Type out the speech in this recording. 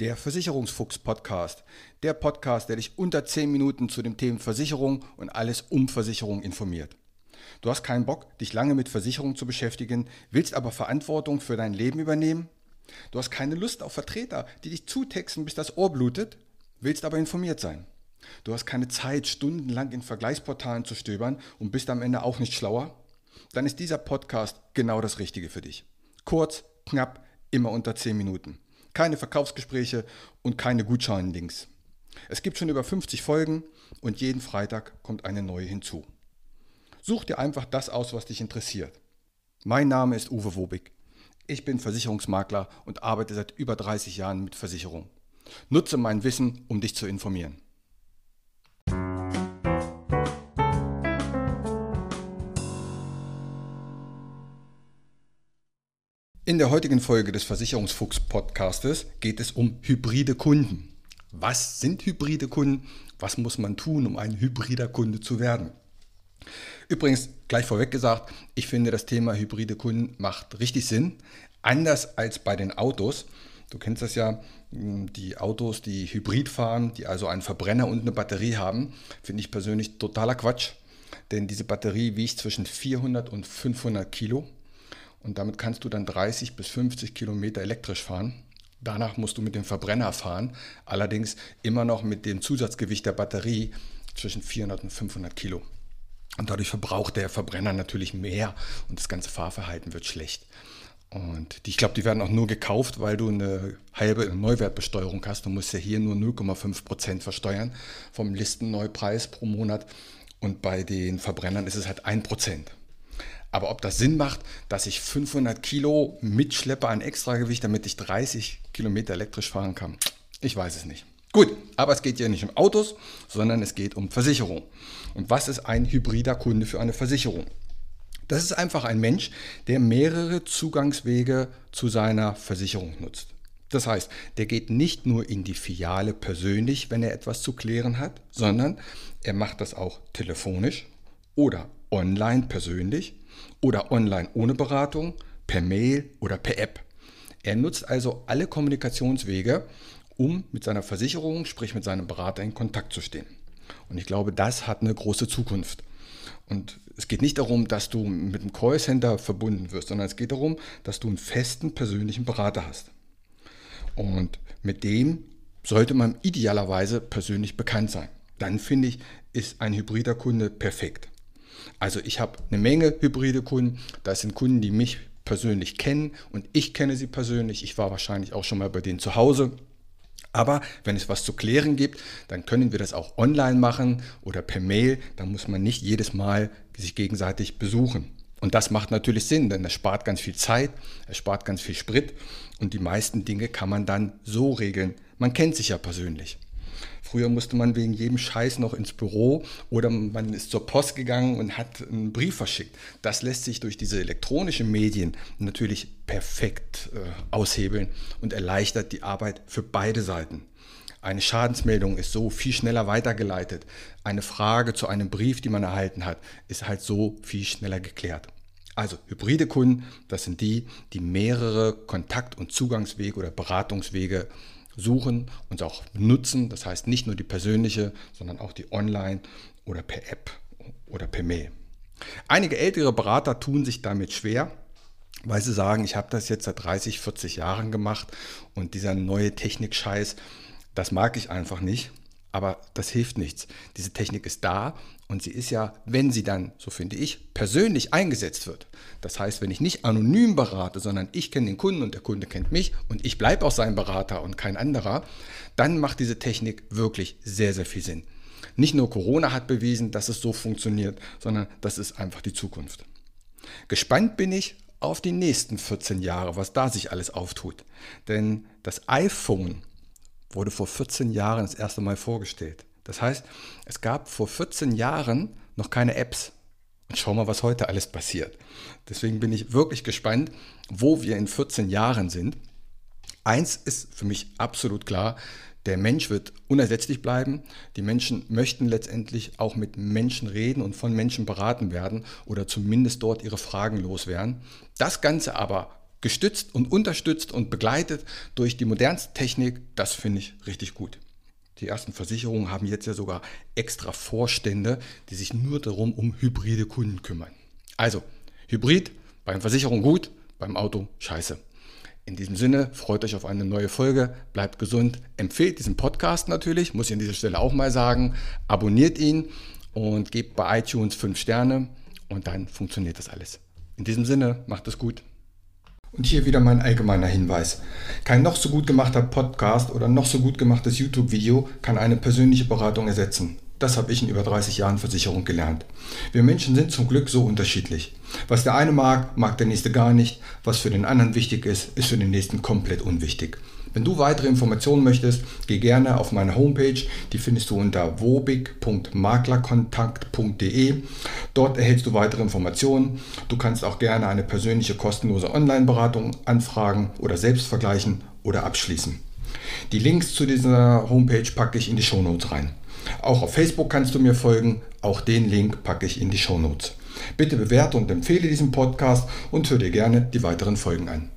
der Versicherungsfuchs-Podcast. Der Podcast, der dich unter 10 Minuten zu dem Thema Versicherung und alles um Versicherung informiert. Du hast keinen Bock, dich lange mit Versicherung zu beschäftigen, willst aber Verantwortung für dein Leben übernehmen? Du hast keine Lust auf Vertreter, die dich zutexten, bis das Ohr blutet, willst aber informiert sein. Du hast keine Zeit, stundenlang in Vergleichsportalen zu stöbern und bist am Ende auch nicht schlauer? Dann ist dieser Podcast genau das Richtige für dich. Kurz, knapp, immer unter 10 Minuten keine Verkaufsgespräche und keine Gutscheinlinks. Es gibt schon über 50 Folgen und jeden Freitag kommt eine neue hinzu. Such dir einfach das aus, was dich interessiert. Mein Name ist Uwe Wobig. Ich bin Versicherungsmakler und arbeite seit über 30 Jahren mit Versicherung. Nutze mein Wissen, um dich zu informieren. In der heutigen Folge des Versicherungsfuchs-Podcastes geht es um hybride Kunden. Was sind hybride Kunden? Was muss man tun, um ein hybrider Kunde zu werden? Übrigens, gleich vorweg gesagt, ich finde, das Thema hybride Kunden macht richtig Sinn. Anders als bei den Autos. Du kennst das ja, die Autos, die hybrid fahren, die also einen Verbrenner und eine Batterie haben, finde ich persönlich totaler Quatsch. Denn diese Batterie wiegt zwischen 400 und 500 Kilo und damit kannst du dann 30 bis 50 Kilometer elektrisch fahren. Danach musst du mit dem Verbrenner fahren, allerdings immer noch mit dem Zusatzgewicht der Batterie zwischen 400 und 500 Kilo. Und dadurch verbraucht der Verbrenner natürlich mehr und das ganze Fahrverhalten wird schlecht. Und die, ich glaube, die werden auch nur gekauft, weil du eine halbe Neuwertbesteuerung hast. Du musst ja hier nur 0,5 Prozent versteuern vom Listenneupreis pro Monat. Und bei den Verbrennern ist es halt 1 Prozent. Aber ob das Sinn macht, dass ich 500 Kilo mitschleppe an Extragewicht, damit ich 30 Kilometer elektrisch fahren kann, ich weiß es nicht. Gut, aber es geht ja nicht um Autos, sondern es geht um Versicherung. Und was ist ein hybrider Kunde für eine Versicherung? Das ist einfach ein Mensch, der mehrere Zugangswege zu seiner Versicherung nutzt. Das heißt, der geht nicht nur in die Filiale persönlich, wenn er etwas zu klären hat, sondern er macht das auch telefonisch oder online persönlich oder online ohne Beratung, per Mail oder per App. Er nutzt also alle Kommunikationswege, um mit seiner Versicherung, sprich mit seinem Berater in Kontakt zu stehen. Und ich glaube, das hat eine große Zukunft. Und es geht nicht darum, dass du mit einem Callcenter verbunden wirst, sondern es geht darum, dass du einen festen persönlichen Berater hast. Und mit dem sollte man idealerweise persönlich bekannt sein. Dann finde ich, ist ein hybrider Kunde perfekt. Also ich habe eine Menge hybride Kunden. Das sind Kunden, die mich persönlich kennen und ich kenne sie persönlich. Ich war wahrscheinlich auch schon mal bei denen zu Hause. Aber wenn es was zu klären gibt, dann können wir das auch online machen oder per Mail. Da muss man nicht jedes Mal sich gegenseitig besuchen. Und das macht natürlich Sinn, denn es spart ganz viel Zeit, es spart ganz viel Sprit und die meisten Dinge kann man dann so regeln. Man kennt sich ja persönlich. Früher musste man wegen jedem Scheiß noch ins Büro oder man ist zur Post gegangen und hat einen Brief verschickt. Das lässt sich durch diese elektronischen Medien natürlich perfekt äh, aushebeln und erleichtert die Arbeit für beide Seiten. Eine Schadensmeldung ist so viel schneller weitergeleitet. Eine Frage zu einem Brief, die man erhalten hat, ist halt so viel schneller geklärt. Also hybride Kunden, das sind die, die mehrere Kontakt- und Zugangswege oder Beratungswege suchen und auch nutzen. Das heißt nicht nur die persönliche, sondern auch die online oder per App oder per Mail. Einige ältere Berater tun sich damit schwer, weil sie sagen, ich habe das jetzt seit 30, 40 Jahren gemacht und dieser neue Technik-Scheiß, das mag ich einfach nicht. Aber das hilft nichts. Diese Technik ist da und sie ist ja, wenn sie dann, so finde ich, persönlich eingesetzt wird. Das heißt, wenn ich nicht anonym berate, sondern ich kenne den Kunden und der Kunde kennt mich und ich bleibe auch sein Berater und kein anderer, dann macht diese Technik wirklich sehr, sehr viel Sinn. Nicht nur Corona hat bewiesen, dass es so funktioniert, sondern das ist einfach die Zukunft. Gespannt bin ich auf die nächsten 14 Jahre, was da sich alles auftut. Denn das iPhone wurde vor 14 Jahren das erste Mal vorgestellt. Das heißt, es gab vor 14 Jahren noch keine Apps. Und schau mal, was heute alles passiert. Deswegen bin ich wirklich gespannt, wo wir in 14 Jahren sind. Eins ist für mich absolut klar, der Mensch wird unersetzlich bleiben. Die Menschen möchten letztendlich auch mit Menschen reden und von Menschen beraten werden oder zumindest dort ihre Fragen loswerden. Das Ganze aber gestützt und unterstützt und begleitet durch die modernste Technik. Das finde ich richtig gut. Die ersten Versicherungen haben jetzt ja sogar extra Vorstände, die sich nur darum um hybride Kunden kümmern. Also, Hybrid, beim Versicherung gut, beim Auto scheiße. In diesem Sinne, freut euch auf eine neue Folge, bleibt gesund, empfehlt diesen Podcast natürlich, muss ich an dieser Stelle auch mal sagen, abonniert ihn und gebt bei iTunes 5 Sterne und dann funktioniert das alles. In diesem Sinne, macht es gut. Und hier wieder mein allgemeiner Hinweis. Kein noch so gut gemachter Podcast oder noch so gut gemachtes YouTube-Video kann eine persönliche Beratung ersetzen. Das habe ich in über 30 Jahren Versicherung gelernt. Wir Menschen sind zum Glück so unterschiedlich. Was der eine mag, mag der nächste gar nicht. Was für den anderen wichtig ist, ist für den nächsten komplett unwichtig. Wenn du weitere Informationen möchtest, geh gerne auf meine Homepage. Die findest du unter wobig.maklerkontakt.de. Dort erhältst du weitere Informationen. Du kannst auch gerne eine persönliche kostenlose Online-Beratung anfragen oder selbst vergleichen oder abschließen. Die Links zu dieser Homepage packe ich in die Shownotes rein. Auch auf Facebook kannst du mir folgen. Auch den Link packe ich in die Shownotes. Bitte bewerte und empfehle diesen Podcast und hör dir gerne die weiteren Folgen an.